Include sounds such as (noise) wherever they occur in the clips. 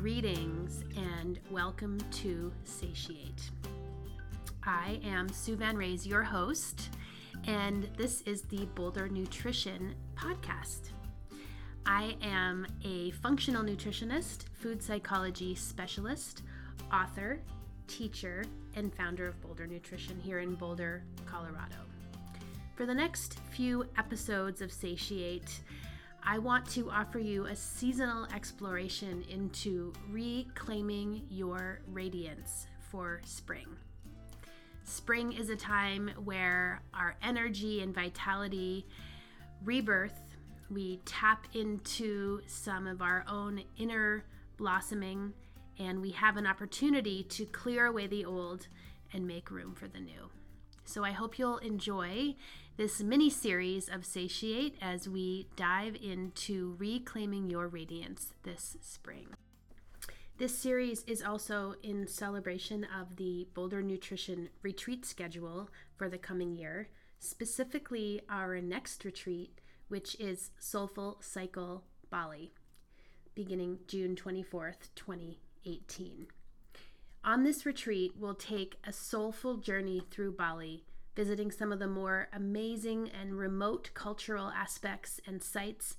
Greetings and welcome to Satiate. I am Sue Van Raes, your host, and this is the Boulder Nutrition Podcast. I am a functional nutritionist, food psychology specialist, author, teacher, and founder of Boulder Nutrition here in Boulder, Colorado. For the next few episodes of Satiate, I want to offer you a seasonal exploration into reclaiming your radiance for spring. Spring is a time where our energy and vitality rebirth. We tap into some of our own inner blossoming, and we have an opportunity to clear away the old and make room for the new. So I hope you'll enjoy this mini series of Satiate as we dive into reclaiming your radiance this spring. This series is also in celebration of the Boulder Nutrition retreat schedule for the coming year, specifically our next retreat, which is Soulful Cycle Bali, beginning June 24th, 2018. On this retreat, we'll take a soulful journey through Bali visiting some of the more amazing and remote cultural aspects and sites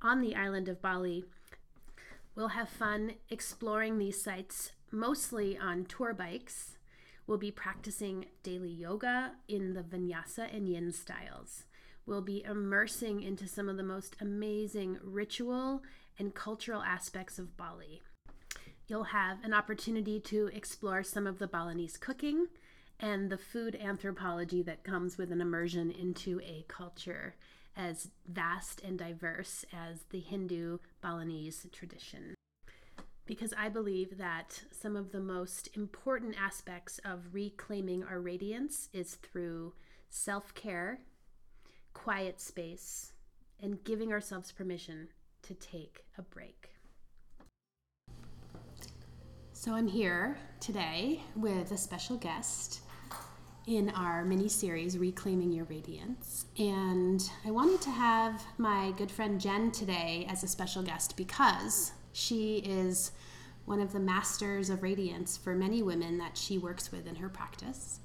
on the island of Bali. We'll have fun exploring these sites mostly on tour bikes. We'll be practicing daily yoga in the vinyasa and yin styles. We'll be immersing into some of the most amazing ritual and cultural aspects of Bali. You'll have an opportunity to explore some of the Balinese cooking, and the food anthropology that comes with an immersion into a culture as vast and diverse as the Hindu Balinese tradition. Because I believe that some of the most important aspects of reclaiming our radiance is through self care, quiet space, and giving ourselves permission to take a break. So I'm here today with a special guest in our mini series, Reclaiming Your Radiance. And I wanted to have my good friend Jen today as a special guest because she is one of the masters of radiance for many women that she works with in her practice.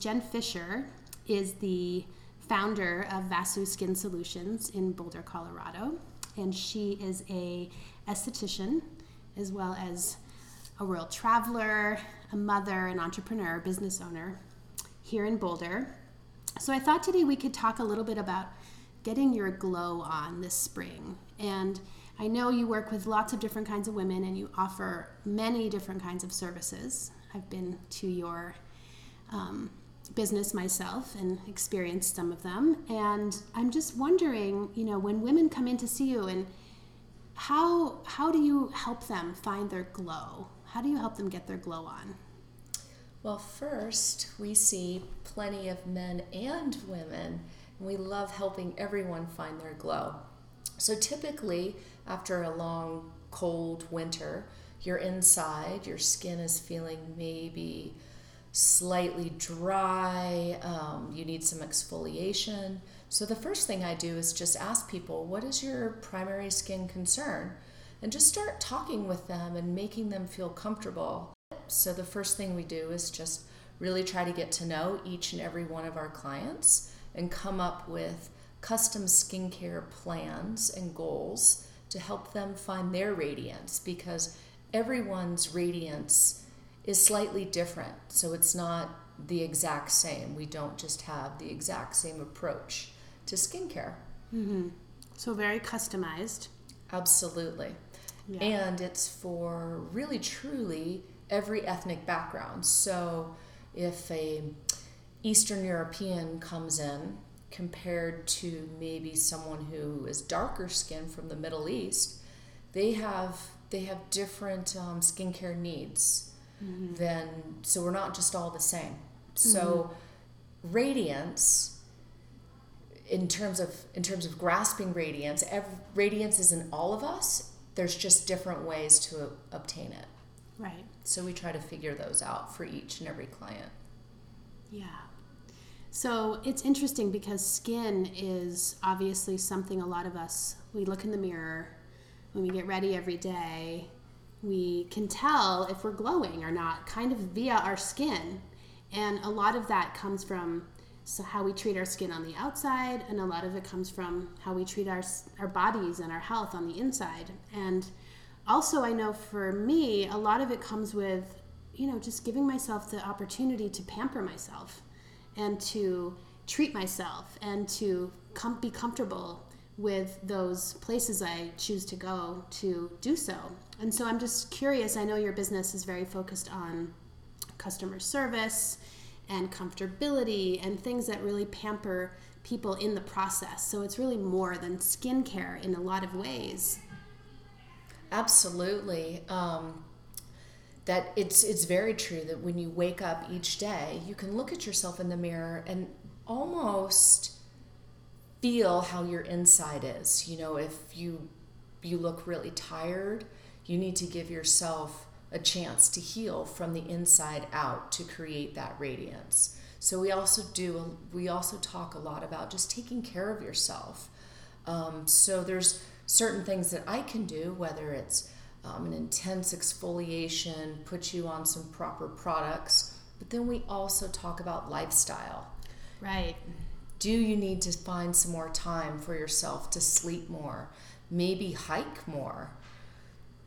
Jen Fisher is the founder of Vasu Skin Solutions in Boulder, Colorado, and she is a esthetician as well as a world traveler, a mother, an entrepreneur, business owner, here in Boulder. So I thought today we could talk a little bit about getting your glow on this spring. And I know you work with lots of different kinds of women and you offer many different kinds of services. I've been to your um, business myself and experienced some of them. And I'm just wondering, you know, when women come in to see you and how how do you help them find their glow? How do you help them get their glow on? Well, first, we see plenty of men and women, and we love helping everyone find their glow. So, typically, after a long, cold winter, you're inside, your skin is feeling maybe slightly dry, um, you need some exfoliation. So, the first thing I do is just ask people, What is your primary skin concern? And just start talking with them and making them feel comfortable so the first thing we do is just really try to get to know each and every one of our clients and come up with custom skincare plans and goals to help them find their radiance because everyone's radiance is slightly different. So it's not the exact same. We don't just have the exact same approach to skincare. Mm-hmm. So very customized. Absolutely. Yeah. And it's for really truly every ethnic background. So if a Eastern European comes in compared to maybe someone who is darker skin from the Middle East, they have they have different um, skincare needs. Mm-hmm. Then so we're not just all the same. So mm-hmm. radiance in terms of in terms of grasping radiance, every, radiance is in all of us. There's just different ways to obtain it. Right. So we try to figure those out for each and every client. Yeah. So it's interesting because skin is obviously something a lot of us, we look in the mirror when we get ready every day we can tell if we're glowing or not kind of via our skin. And a lot of that comes from so how we treat our skin on the outside and a lot of it comes from how we treat our our bodies and our health on the inside. And also I know for me a lot of it comes with you know just giving myself the opportunity to pamper myself and to treat myself and to com- be comfortable with those places I choose to go to do so. And so I'm just curious. I know your business is very focused on customer service and comfortability and things that really pamper people in the process. So it's really more than skincare in a lot of ways. Absolutely. Um, that it's it's very true that when you wake up each day, you can look at yourself in the mirror and almost feel how your inside is. You know, if you you look really tired, you need to give yourself a chance to heal from the inside out to create that radiance. So we also do we also talk a lot about just taking care of yourself. Um, so there's certain things that I can do, whether it's um, an intense exfoliation, put you on some proper products. But then we also talk about lifestyle. Right. Do you need to find some more time for yourself to sleep more? Maybe hike more?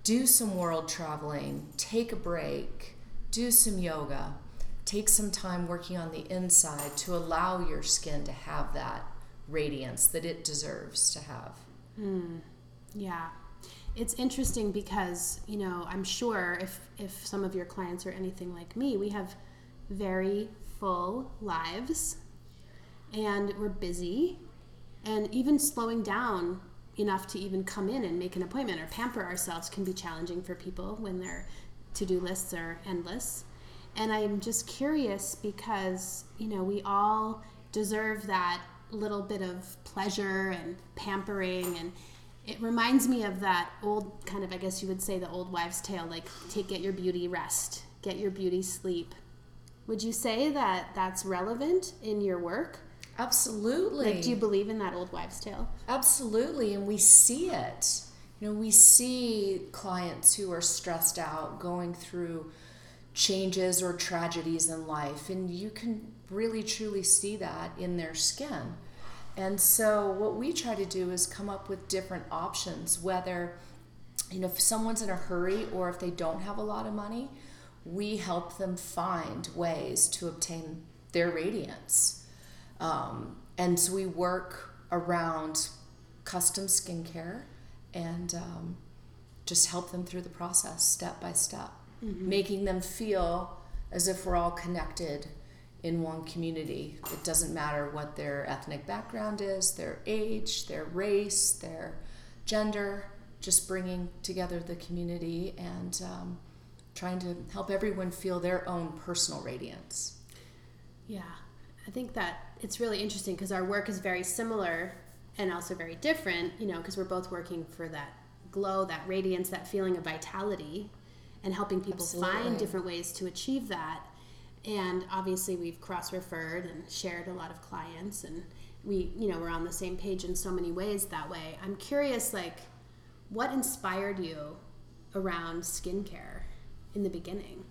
Do some world traveling, take a break, do some yoga, take some time working on the inside to allow your skin to have that radiance that it deserves to have. Mm. Yeah it's interesting because you know i'm sure if if some of your clients are anything like me we have very full lives and we're busy and even slowing down enough to even come in and make an appointment or pamper ourselves can be challenging for people when their to-do lists are endless. And i'm just curious because you know we all deserve that little bit of pleasure and pampering. And it reminds me of that old kind of i guess you would say the old wives tale like take get your beauty rest get your beauty sleep. Would you say that that's relevant in your work absolutely. Like do you believe in that old wives tale? Absolutely and we see it. You know we see clients who are stressed out going through changes or tragedies in life and you can really truly see that in their skin. And so what we try to do is come up with different options, whether you know if someone's in a hurry or if they don't have a lot of money, we help them find ways to obtain their radiance. Um, and so we work around custom skincare and um, just help them through the process step by step, mm-hmm. making them feel as if we're all connected in one community. It doesn't matter what their ethnic background is, their age, their race, their gender, just bringing together the community and um, trying to help everyone feel their own personal radiance. Yeah, I think that it's really interesting because our work is very similar and also very different, you know, because we're both working for that glow, that radiance, that feeling of vitality, and helping people Absolutely. find different ways to achieve that. And obviously we've cross referred and shared a lot of clients and we you know we're on the same page in so many ways that way. I'm curious like what inspired you around skincare in the beginning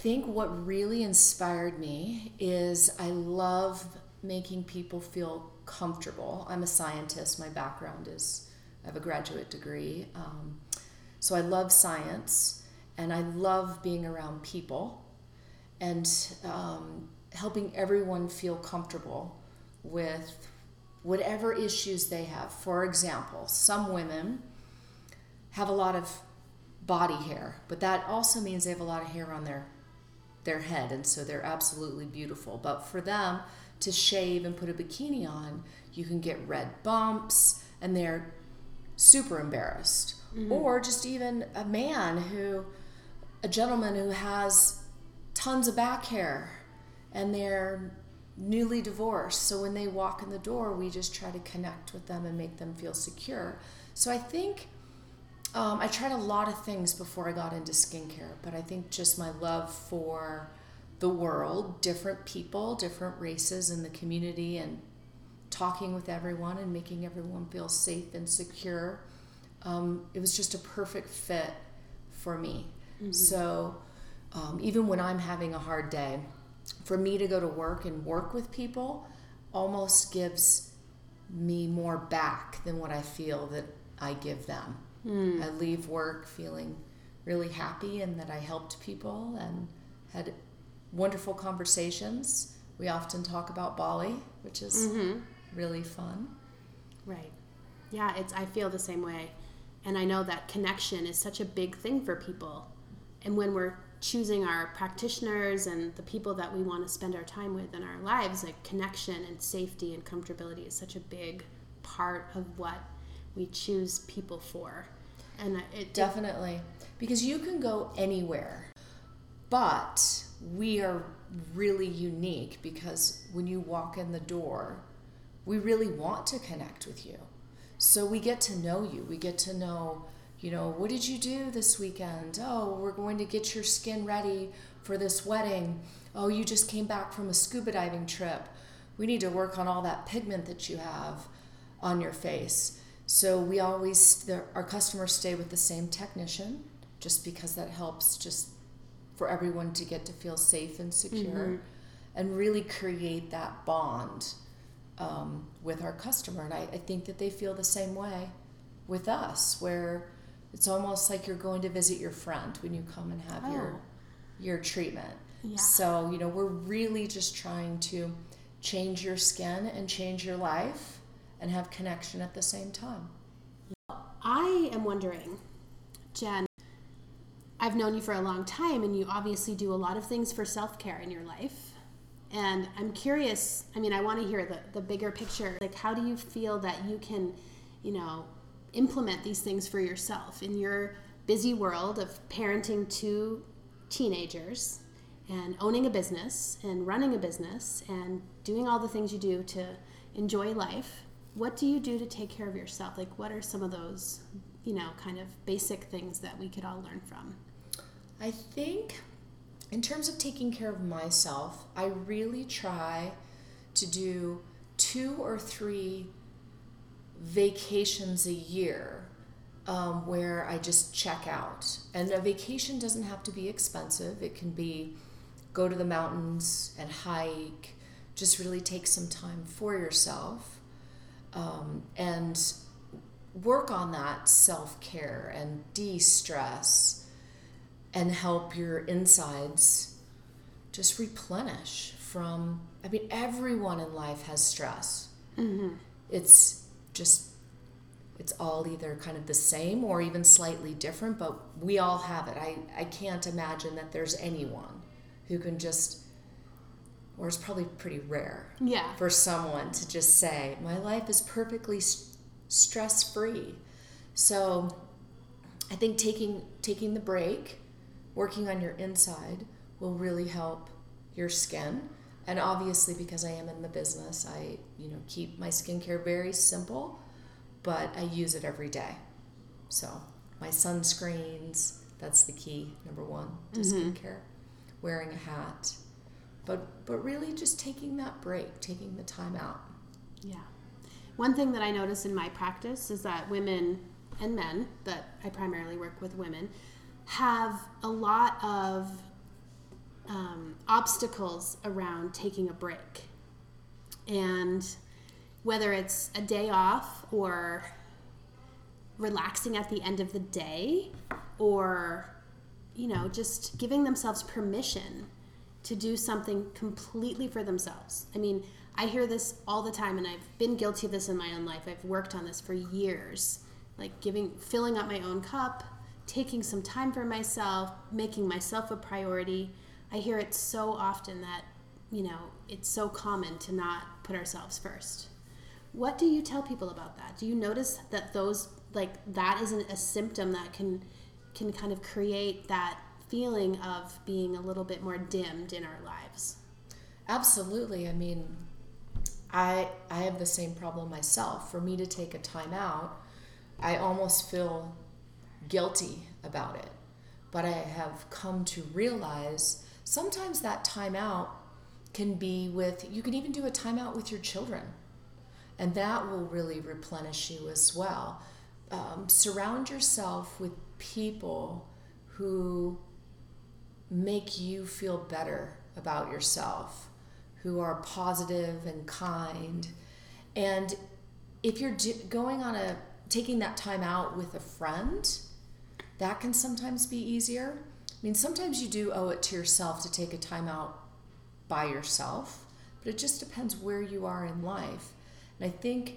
think what really inspired me is i love making people feel comfortable. I'm a scientist. My background is i have a graduate degree. Um, so i love science and i love being around people and um, helping everyone feel comfortable with whatever issues they have. For example, some women have a lot of body hair, but that also means they have a lot of hair on their their head and so they're absolutely beautiful. But for them to shave and put a bikini on, you can get red bumps and they're super embarrassed. Mm-hmm. Or just even a man who a gentleman who has tons of back hair and they're newly divorced. So when they walk in the door, we just try to connect with them and make them feel secure. So I think um, I tried a lot of things before I got into skincare, but I think just my love for the world, different people, different races in the community, and talking with everyone and making everyone feel safe and secure um, it was just a perfect fit for me. Mm-hmm. So um, even when I'm having a hard day, for me to go to work and work with people almost gives me more back than what I feel that I give them. Mm. I leave work feeling really happy and that I helped people and had wonderful conversations. We often talk about Bali, which is mm-hmm. really fun. Right. Yeah, it's I feel the same way. And I know that connection is such a big thing for people. And when we're choosing our practitioners and the people that we want to spend our time with in our lives, like connection and safety and comfortability is such a big part of what we choose people for. And it definitely because you can go anywhere, but we are really unique because when you walk in the door, we really want to connect with you. So we get to know you. We get to know, you know, what did you do this weekend? Oh, we're going to get your skin ready for this wedding. Oh, you just came back from a scuba diving trip. We need to work on all that pigment that you have on your face. So we always, our customers stay with the same technician just because that helps just for everyone to get to feel safe and secure mm-hmm. and really create that bond um, with our customer. And I, I think that they feel the same way with us, where it's almost like you're going to visit your friend when you come and have oh. your your treatment. Yeah. So, you know, we're really just trying to change your skin and change your life and have connection at the same time. I am wondering, Jen, I've known you for a long time and you obviously do a lot of things for self care in your life. And I'm curious, I mean, I want to hear the, the bigger picture. Like, how do you feel that you can, you know, implement these things for yourself in your busy world of parenting two teenagers and owning a business and running a business and doing all the things you do to enjoy life? What do you do to take care of yourself? Like, what are some of those, you know, kind of basic things that we could all learn from? I think in terms of taking care of myself, I really try to do two or three vacations a year um, where I just check out. And a vacation doesn't have to be expensive, it can be go to the mountains and hike, just really take some time for yourself um, and work on that self care and de stress and help your insides just replenish from i mean everyone in life has stress mm-hmm. it's just it's all either kind of the same or even slightly different but we all have it i, I can't imagine that there's anyone who can just or it's probably pretty rare yeah for someone to just say my life is perfectly st- stress free so i think taking taking the break working on your inside will really help your skin. And obviously, because I am in the business, I you know keep my skincare very simple, but I use it every day. So my sunscreens, that's the key number one to mm-hmm. skincare. Wearing a hat, but but really just taking that break, taking the time out. Yeah. One thing that I notice in my practice is that women and men, but I primarily work with women, have a lot of um, obstacles around taking a break. And whether it's a day off or relaxing at the end of the day or, you know, just giving themselves permission to do something completely for themselves. I mean, I hear this all the time and I've been guilty of this in my own life. I've worked on this for years. Like giving filling up my own cup, taking some time for myself, making myself a priority. I hear it so often that, you know, it's so common to not put ourselves first. What do you tell people about that? Do you notice that those like that isn't a symptom that can can kind of create that feeling of being a little bit more dimmed in our lives? Absolutely. I mean, I I have the same problem myself. For me to take a time out, I almost feel guilty about it. But I have come to realize sometimes that timeout can be with, you can even do a timeout with your children. And that will really replenish you as well. um, surround yourself with people who make you feel better about yourself, who are positive and kind. And if you're going on a taking that time out with a friend, that can sometimes be easier. I mean, sometimes you do owe it to yourself to take a time out by yourself, but it just depends where you are in life. And I think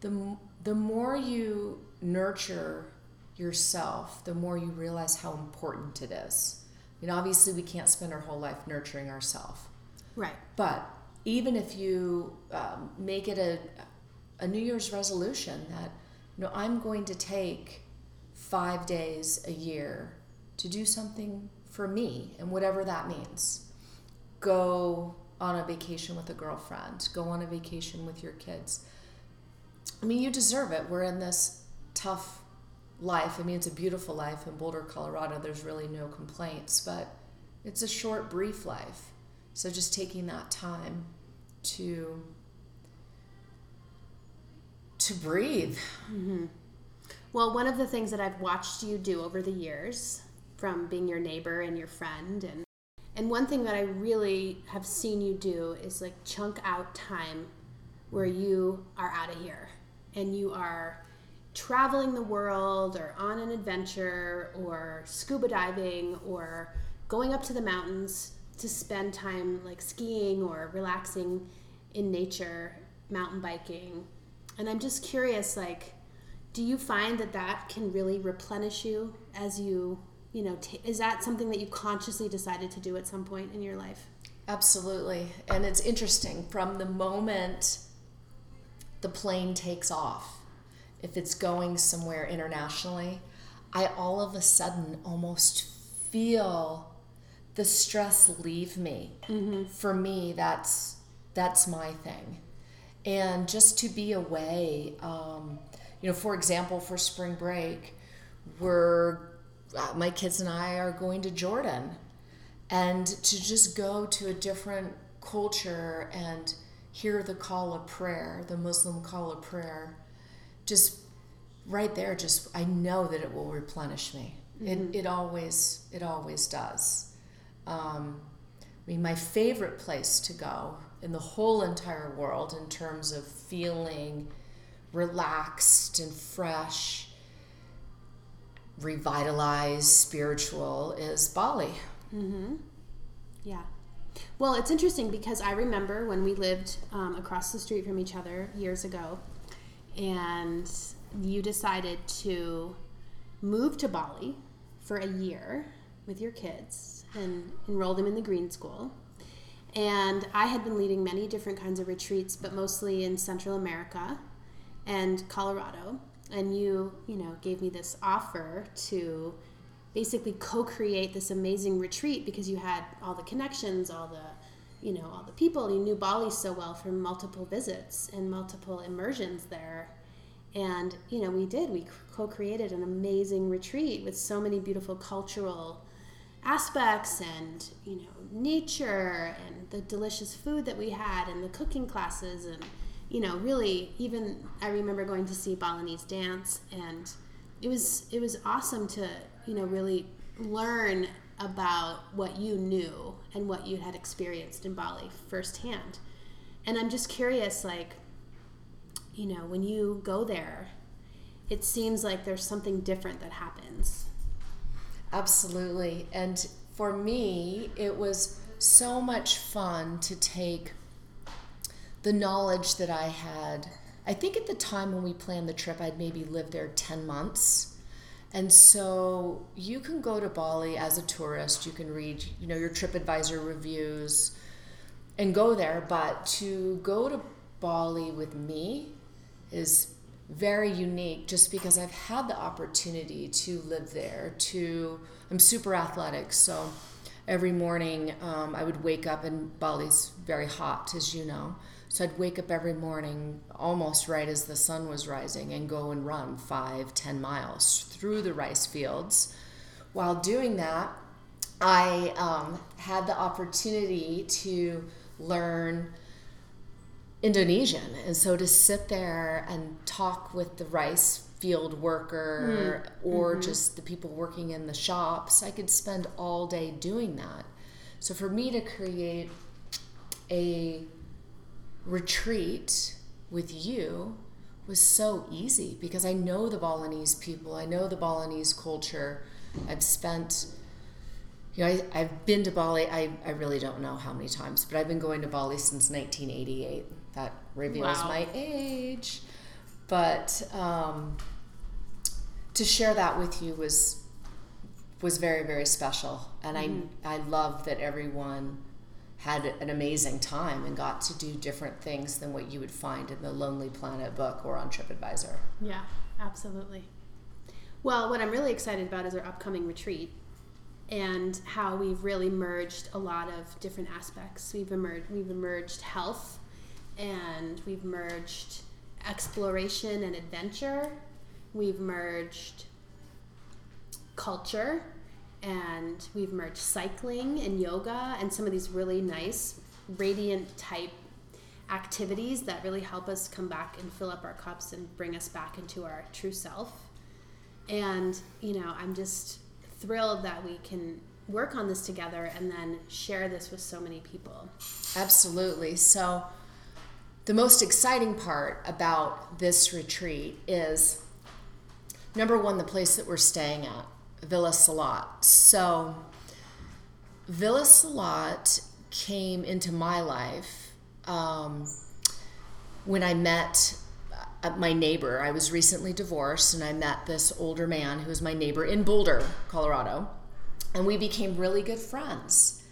the the more you nurture yourself, the more you realize how important it is. Mean, obviously, we can't spend our whole life nurturing ourselves. Right. But even if you um, make it a, a New Year's resolution that, you know, I'm going to take five days a year to do something for me, and whatever that means. Go on a vacation with a girlfriend, go on a vacation with your kids. I mean, you deserve it. We're in this tough life. I mean, it's a beautiful life in Boulder, Colorado. There's really no complaints, but it's a short, brief life. So just taking that time to to breathe. Mm-hmm. Well, one of the things that I've watched you do over the years, from being your neighbor and your friend, and and one thing that I really have seen you do is like chunk out time where you are out of here and you are traveling the world or on an adventure or scuba diving or going up to the mountains to spend time like skiing or relaxing in nature, mountain biking. And I'm just curious like do you find that that can really replenish you as you, you know, t- is that something that you consciously decided to do at some point in your life? Absolutely. And it's interesting from the moment the plane takes off, if it's going somewhere internationally, I all of a sudden almost feel the stress leave me. Mm-hmm. For me, that's that's my thing, and just to be away. Um, you know, for example, for spring break, we're uh, my kids and I are going to Jordan, and to just go to a different culture and hear the call of prayer, the Muslim call of prayer, just right there, just I know that it will replenish me. Mm-hmm. It, it always it always does. Um, I mean, my favorite place to go in the whole entire world in terms of feeling relaxed and fresh, revitalized, spiritual is Bali. Mm-hmm. Yeah. Well, it's interesting because I remember when we lived um, across the street from each other years ago, and you decided to move to Bali for a year with your kids and enroll them in the green school. And I had been leading many different kinds of retreats, but mostly in Central America and Colorado. And you, you know, gave me this offer to basically co-create this amazing retreat because you had all the connections, all the, you know, all the people. You knew Bali so well from multiple visits and multiple immersions there. And, you know, we did. We co-created an amazing retreat with so many beautiful cultural aspects and, you know, nature and the delicious food that we had and the cooking classes and you know, really, even I remember going to see Balinese dance, and it was it was awesome to you know really learn about what you knew and what you had experienced in Bali firsthand. And I'm just curious, like, you know, when you go there, it seems like there's something different that happens. Absolutely. And for me, it was so much fun to take the knowledge that I had. I think at the time when we planned the trip, I'd maybe lived there 10 months. And so you can go to Bali as a tourist, you can read, you know, your TripAdvisor reviews and go there, but to go to Bali with me is very unique just because I've had the opportunity to live there to I'm super athletic. So every morning um, I would wake up and Bali's very hot as you know so I'd wake up every morning almost right as the sun was rising and go and run five, ten miles through the rice fields. While doing that, I um, had the opportunity to learn Indonesian. And so to sit there and talk with the rice field worker or just the people working in the shops. I could spend all day doing that. So for me to create a retreat with you was so easy because I know the Balinese people, I know the Balinese culture. I've spent, you know, I, I've been to Bali, I, I really don't know how many times, but I've been going to Bali since 1988. That reveals Wow. my age. But um, to share that with you was was very very special and I I love that everyone had an amazing time and got to do different things than what you would find in the Lonely Planet book or on TripAdvisor. Yeah, absolutely. Well, what I'm really excited about is our upcoming retreat and how we've really merged a lot of different aspects. We've emerged we've emerged health and we've merged exploration and adventure. We've merged culture and we've merged cycling and yoga and some of these really nice radiant type activities that really help us come back and fill up our cups and bring us back into our true self. And, you know, I'm just thrilled that we can work on this together and then share this with so many people. Absolutely. So, the most exciting part about this retreat is number one, the place that we're staying at, Villa Salat. So, Villa Salat came into my life um, when I met uh, my neighbor. I was recently divorced, and I met this older man who was my neighbor in Boulder, Colorado, and we became really good friends.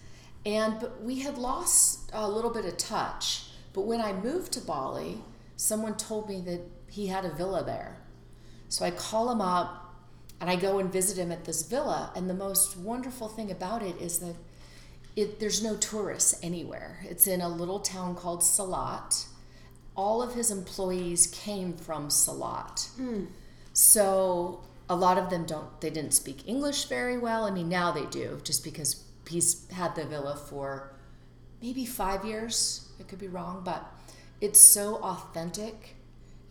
And but we had lost a little bit of touch. But when I moved to Bali, someone told me that he had a villa there. So I call him up and I go and visit him at this villa. And the most wonderful thing about it is that it, there's no tourists anywhere. It's in a little town called Salat. All of his employees came from Salat. Hmm. So a lot of them don't, they didn't speak English very well. I mean, now they do, just because he's had the villa for maybe five years. I could be wrong, but it's so authentic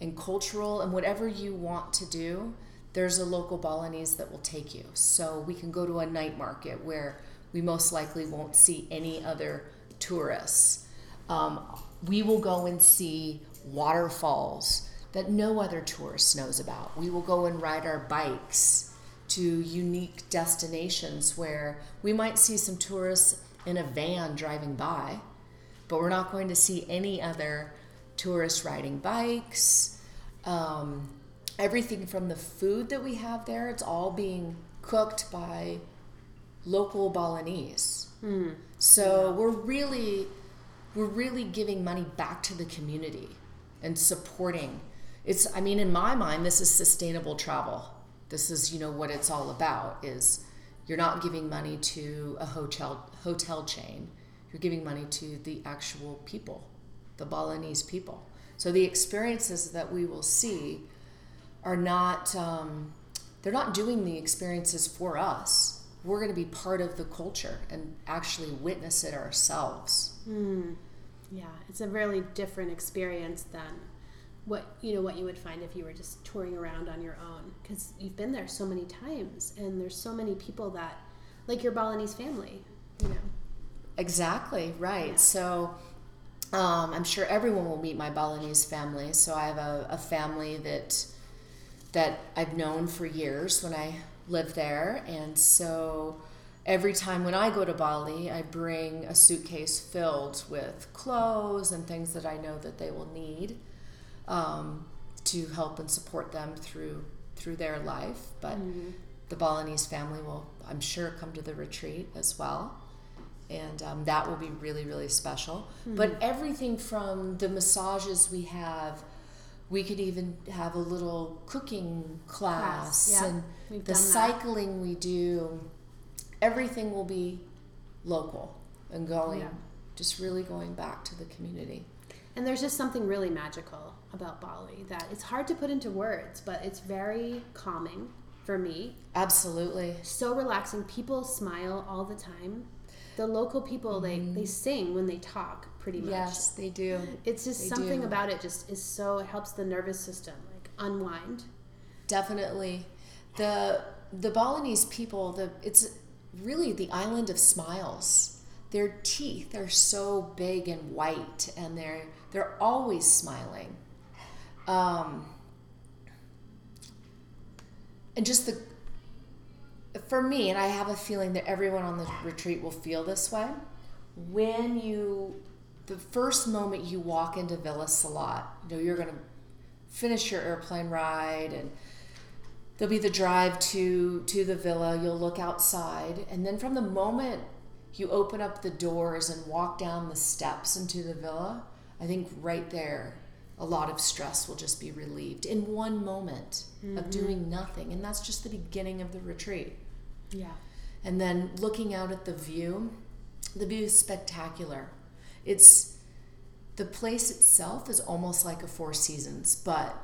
and cultural, and whatever you want to do, there's a local Balinese that will take you. So we can go to a night market where we most likely won't see any other tourists. Um, we will go and see waterfalls that no other tourist knows about. We will go and ride our bikes to unique destinations where we might see some tourists in a van driving by, but we're not going to see any other tourists riding bikes. Um, everything from the food that we have there, it's all being cooked by local Balinese. Hmm. So we're really we're really giving money back to the community and supporting. It's I mean in my mind this is sustainable travel. This is you know what it's all about is you're not giving money to a hotel hotel chain. You're giving money to the actual people, the Balinese people. So the experiences that we will see are not um, they're not doing the experiences for us. We're going to be part of the culture and actually witness it ourselves. Yeah, it's a really different experience than what you know what you would find if you were just touring around on your own. Because you've been there so many times and there's so many people that like your Balinese family, you know. exactly right. Yeah. so um, i'm sure everyone will meet my balinese family. So i have a, a family that that i've known for years when i lived there. And so every time when i go to bali i bring a suitcase filled with clothes and things that i know that they will need um, to help and support them through through their life. But the balinese family will i'm sure come to the retreat as well. And um, that will be really really special. But everything from the massages we have we could even have a little cooking class, Class, yeah. and the that. cycling we do everything will be local and going Yeah. just really going back to the community And there's just something really magical about Bali that it's hard to put into words, but it's very calming for me. absolutely So relaxing. People smile all the time. The local people they they mm-hmm. sing when they talk pretty much. yes they do It's just They something do. about it just is so it helps the nervous system like unwind. definitely. The the Balinese people, the it's really the island of smiles. Their teeth are so big and white, and they're they're always smiling. Um, and just the for me, and I have a feeling that everyone on the retreat will feel this way. When you, the first moment you walk into Villa Salat, you know you're going to finish your airplane ride, and there'll be the drive to to the villa. You'll look outside, and then from the moment you open up the doors and walk down the steps into the villa, I think right there a lot of stress will just be relieved in one moment mm-hmm. of doing nothing. And that's just the beginning of the retreat. Yeah. And then looking out at the view, the view is spectacular. It's the place itself is almost like a Four Seasons, but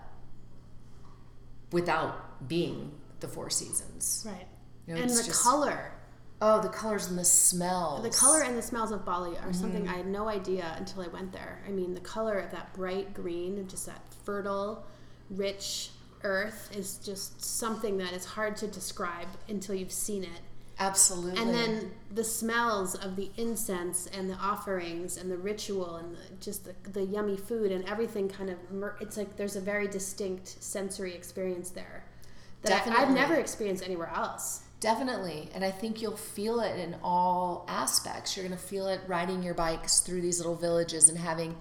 without being the Four Seasons. Right. You know, and the just, color. Oh, the colors and the smells. The color and the smells of Bali are mm-hmm. something I had no idea until I went there. I mean, the color of that bright green, and just that fertile, rich earth is just something that is hard to describe until you've seen it. Absolutely. And then the smells of the incense and the offerings and the ritual and the, just the, the yummy food and everything kind of, it's like there's a very distinct sensory experience there that Definitely. I've never experienced anywhere else. Definitely. And I think you'll feel it in all aspects. You're going to feel it riding your bikes through these little villages and having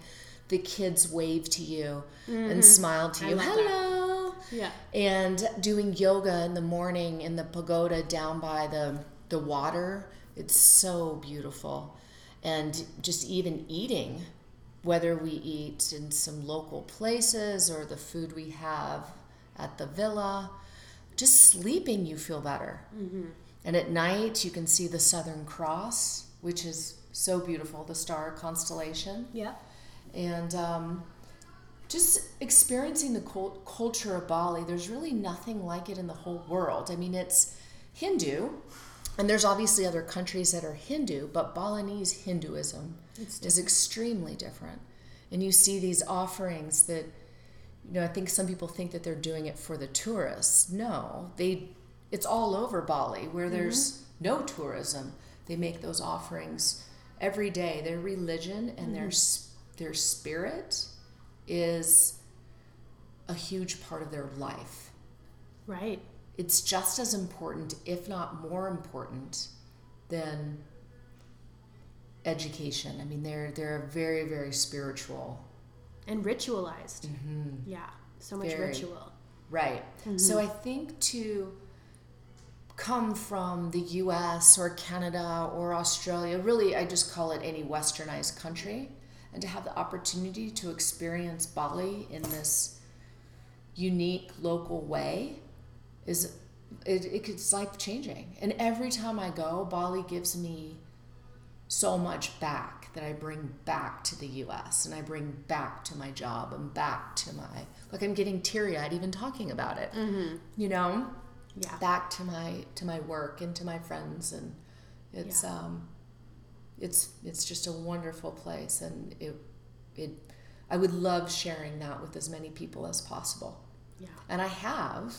the kids wave to you mm-hmm. and smile to you. Hello. That. Yeah. And doing yoga in the morning in the pagoda down by the the water. It's so beautiful. And just even eating, whether we eat in some local places or the food we have at the villa, just sleeping, you feel better. Mm-hmm. And at night, you can see the Southern Cross, which is so beautiful, the star constellation. Yeah. And um, just experiencing the cult- culture of Bali, there's really nothing like it in the whole world. I mean, it's Hindu, and there's obviously other countries that are Hindu, but Balinese Hinduism is extremely different. And you see these offerings that you know, I think some people think that they're doing it for the tourists. No, they it's all over Bali where there's mm-hmm. no tourism. They make those offerings every day. Their religion and mm-hmm. their their spirit is a huge part of their life. Right. It's just as important, if not more important, than education. I mean, they're they're very very spiritual and ritualized. Mm-hmm. Yeah, so much Very, ritual. Right. Mm-hmm. So I think to come from the US or Canada or Australia, really, I just call it any westernized country, and to have the opportunity to experience Bali in this unique local way is it, it's life changing. And every time I go, Bali gives me so much back that I bring back to the US and I bring back to my job and back to my like I'm getting teary eyed even talking about it. Mm-hmm. You know? Yeah. Back to my to my work and to my friends and it's yeah. um it's it's just a wonderful place and it it I would love sharing that with as many people as possible. Yeah. And I have.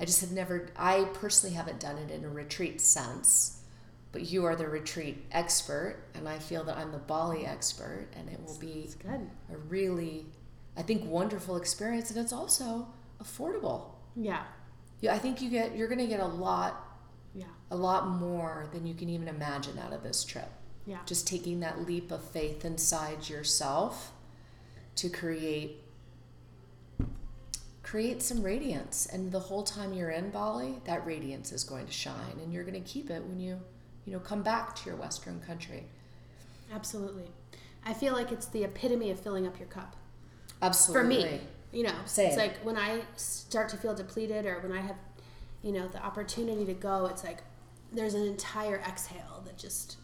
I just have never I personally haven't done it in a retreat sense but you are the retreat expert, and I feel that I'm the Bali expert, and it will be a really, I think, wonderful experience, and it's also affordable. Yeah. Yeah, I think you get you're going to get a lot, yeah, a lot more than you can even imagine out of this trip. Yeah. Just taking that leap of faith inside yourself to create create some radiance and the whole time you're in Bali that radiance is going to shine and you're going to keep it when you you know, come back to your Western country. Absolutely. I feel like it's the epitome of filling up your cup. Absolutely. For me, you know, Same. it's like when I start to feel depleted or when I have, you know, the opportunity to go, it's like there's an entire exhale that just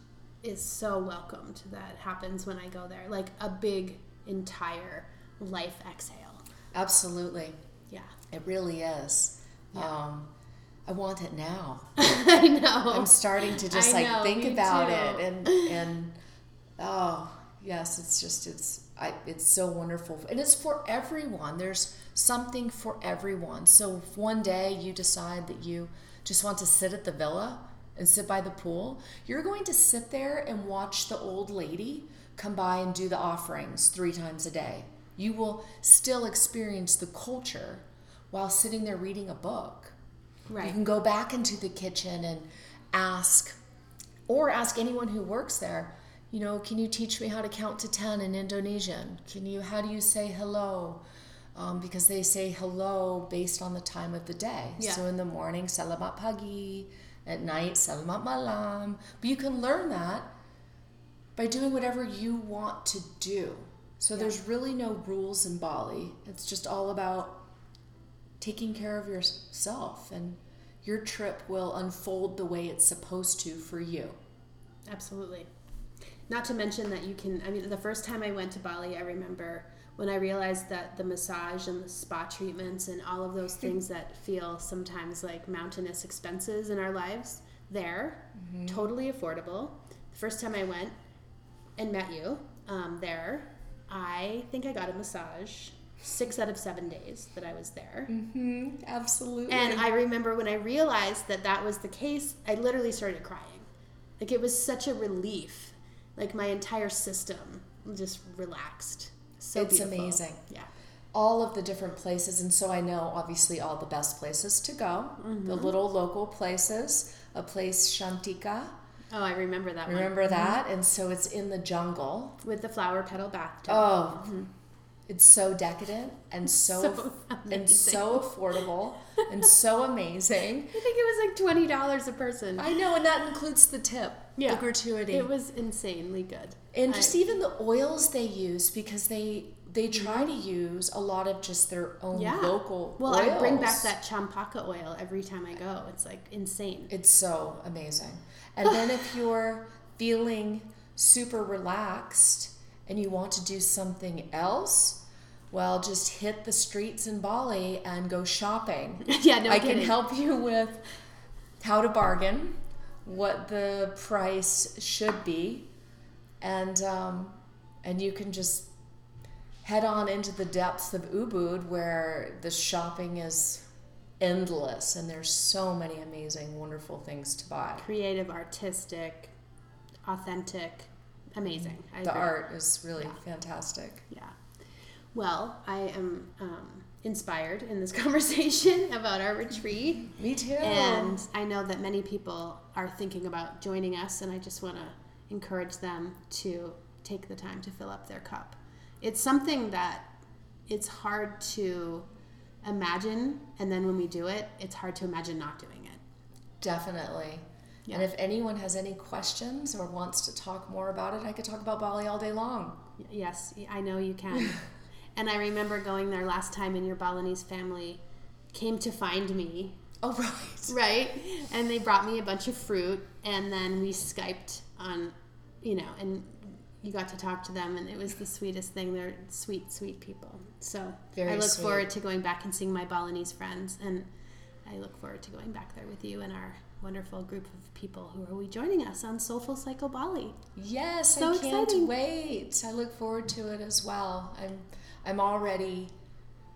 is so welcomed that happens when I go there. Like a big, entire life exhale. Absolutely. Yeah. It really is. Yeah. Um, I want it now. (laughs) I know. I'm starting to just I like know, think about too. it and and oh yes, it's just it's I, it's so wonderful. And it's for everyone. There's something for everyone. So if one day you decide that you just want to sit at the villa and sit by the pool, you're going to sit there and watch the old lady come by and do the offerings three times a day. You will still experience the culture while sitting there reading a book. Right. You can go back into the kitchen and ask, or ask anyone who works there, you know, can you teach me how to count to 10 in Indonesian? Can you, how do you say hello? Um, because they say hello based on the time of the day. Yeah. So in the morning, selamat pagi. At night, Selamat malam. But you can learn that by doing whatever you want to do. So Yeah. there's really no rules in Bali. It's just all about taking care of yourself and your trip will unfold the way it's supposed to for you. Absolutely. Not to mention that you can, I mean, the first time I went to Bali, I remember when I realized that the massage and the spa treatments and all of those things (laughs) that feel sometimes like mountainous expenses in our lives, there, totally affordable. The first time I went and met you um, there, I think I got a massage six out of seven days that I was there. Mm-hmm. Absolutely. And I remember when I realized that that was the case, I literally started crying. Like it was such a relief. Like my entire system just relaxed. So It's beautiful. amazing. Yeah. all of the different places, and so I know obviously all the best places to go. The mm-hmm. little local places, a place Shantika. Oh, I remember that Remember mm-hmm. that? And so it's in the jungle. with the flower petal bathtub. Oh, mm-hmm. it's so decadent and (laughs) so, So and so affordable and (laughs) so amazing. I think it was like twenty dollars a person. I know, and that includes the tip, Yeah. the gratuity, It was insanely good. and I- just even the oils they use because they they try to use a lot of just their own Yeah. local. Well, I bring back that champaka oil every time I go. It's like insane. It's so amazing. And then if (laughs) you're feeling super relaxed and you want to do something else, well, just hit the streets in Bali and go shopping. (laughs) yeah, no I kidding. can help you with how to bargain, what the price should be, and um, and you can just head on into the depths of Ubud where the shopping is endless and there's so many amazing, wonderful things to buy. Creative, artistic, authentic, amazing. I The agree. art is really Yeah. fantastic. Yeah. Well, I am um, inspired in this (laughs) conversation about our retreat. Me too. And I know that many people are thinking about joining us, and I just want to encourage them to take the time to fill up their cup. It's something that it's hard to imagine, and then when we do it, it's hard to imagine not doing it. Definitely. Yeah. And if anyone has any questions or wants to talk more about it, I could talk about Bali all day long. Yes, I know you can. (laughs) and I remember going there last time, and your Balinese family came to find me Oh, right. (laughs) right? And they brought me a bunch of fruit, and then we Skyped on, you know, and you got to talk to them, and it was the sweetest thing. They're sweet, sweet people. So Very I look sweet. forward to going back and seeing my Balinese friends, and I look forward to going back there with you and our wonderful group of people who are we joining us on Soulful Cycle Bali. Yes, So I can't exciting. wait. I look forward to it as well. I'm I'm already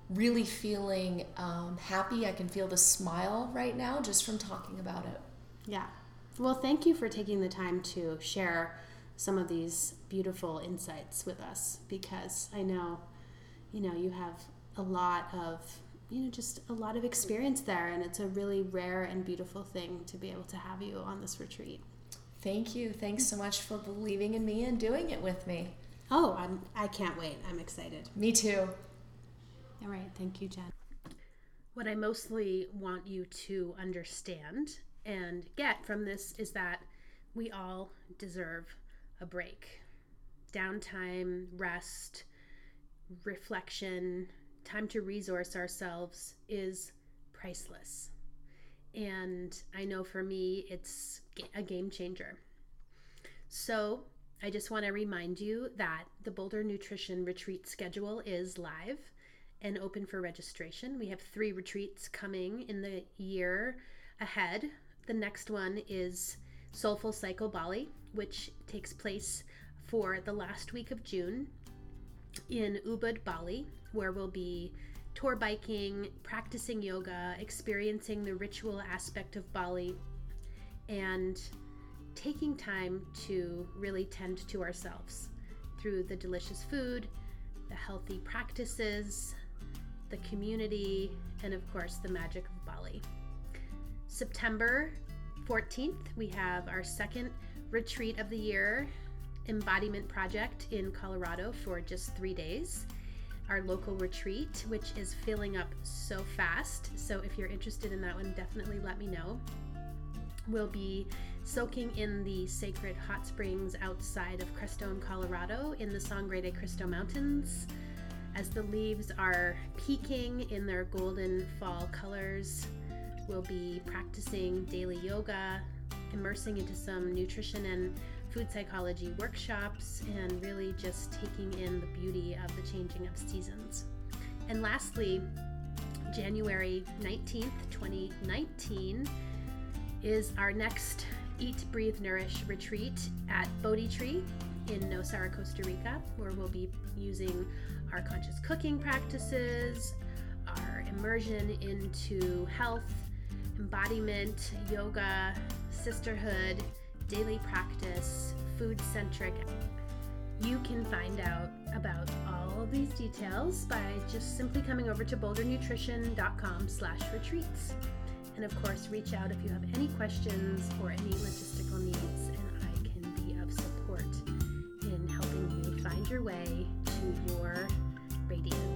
really feeling um, happy. I can feel the smile right now just from talking about it. Yeah. Well, thank you for taking the time to share some of these beautiful insights with us because I know, you know, you have a lot of, you know, just a lot of experience there and it's a really rare and beautiful thing to be able to have you on this retreat. Thank you. Thanks so much for believing in me and doing it with me. Oh, I'm I can't wait. I'm excited. Me too. All right, thank you, Jen. What I mostly want you to understand and get from this is that we all deserve a break. Downtime, rest, reflection, time to resource ourselves is priceless. And I know for me, it's a game changer. So, I just want to remind you that the Boulder Nutrition Retreat schedule is live and open for registration. We have three retreats coming in the year ahead. The next one is Soulful Cycle Bali, which takes place for the last week of June. in Ubud, Bali, where we'll be tour biking, practicing yoga, experiencing the ritual aspect of Bali, and taking time to really tend to ourselves through the delicious food, the healthy practices, the community, and of course, the magic of Bali. September 14th, we have our second retreat of the year embodiment project in Colorado for just three days. Our local retreat, which is filling up so fast. So, if you're interested in that one, definitely let me know. We'll be soaking in the sacred hot springs outside of Crestone, Colorado, in the Sangre de Cristo Mountains. As the leaves are peaking in their golden fall colors, we'll be practicing daily yoga, immersing into some nutrition and food psychology workshops, and really just taking in the beauty of the changing of seasons. And lastly, January 19th, 2019 is our next Eat, Breathe, Nourish retreat at Bodhi Tree in Nosara, Costa Rica, where we'll be using our conscious cooking practices, our immersion into health, embodiment, yoga, sisterhood, daily practice, food centric. You can find out about all of these details by just simply coming over to bouldernutrition.com slash retreats. And of course, reach out if you have any questions or any logistical needs, and I can be of support in helping you find your way to your radiance.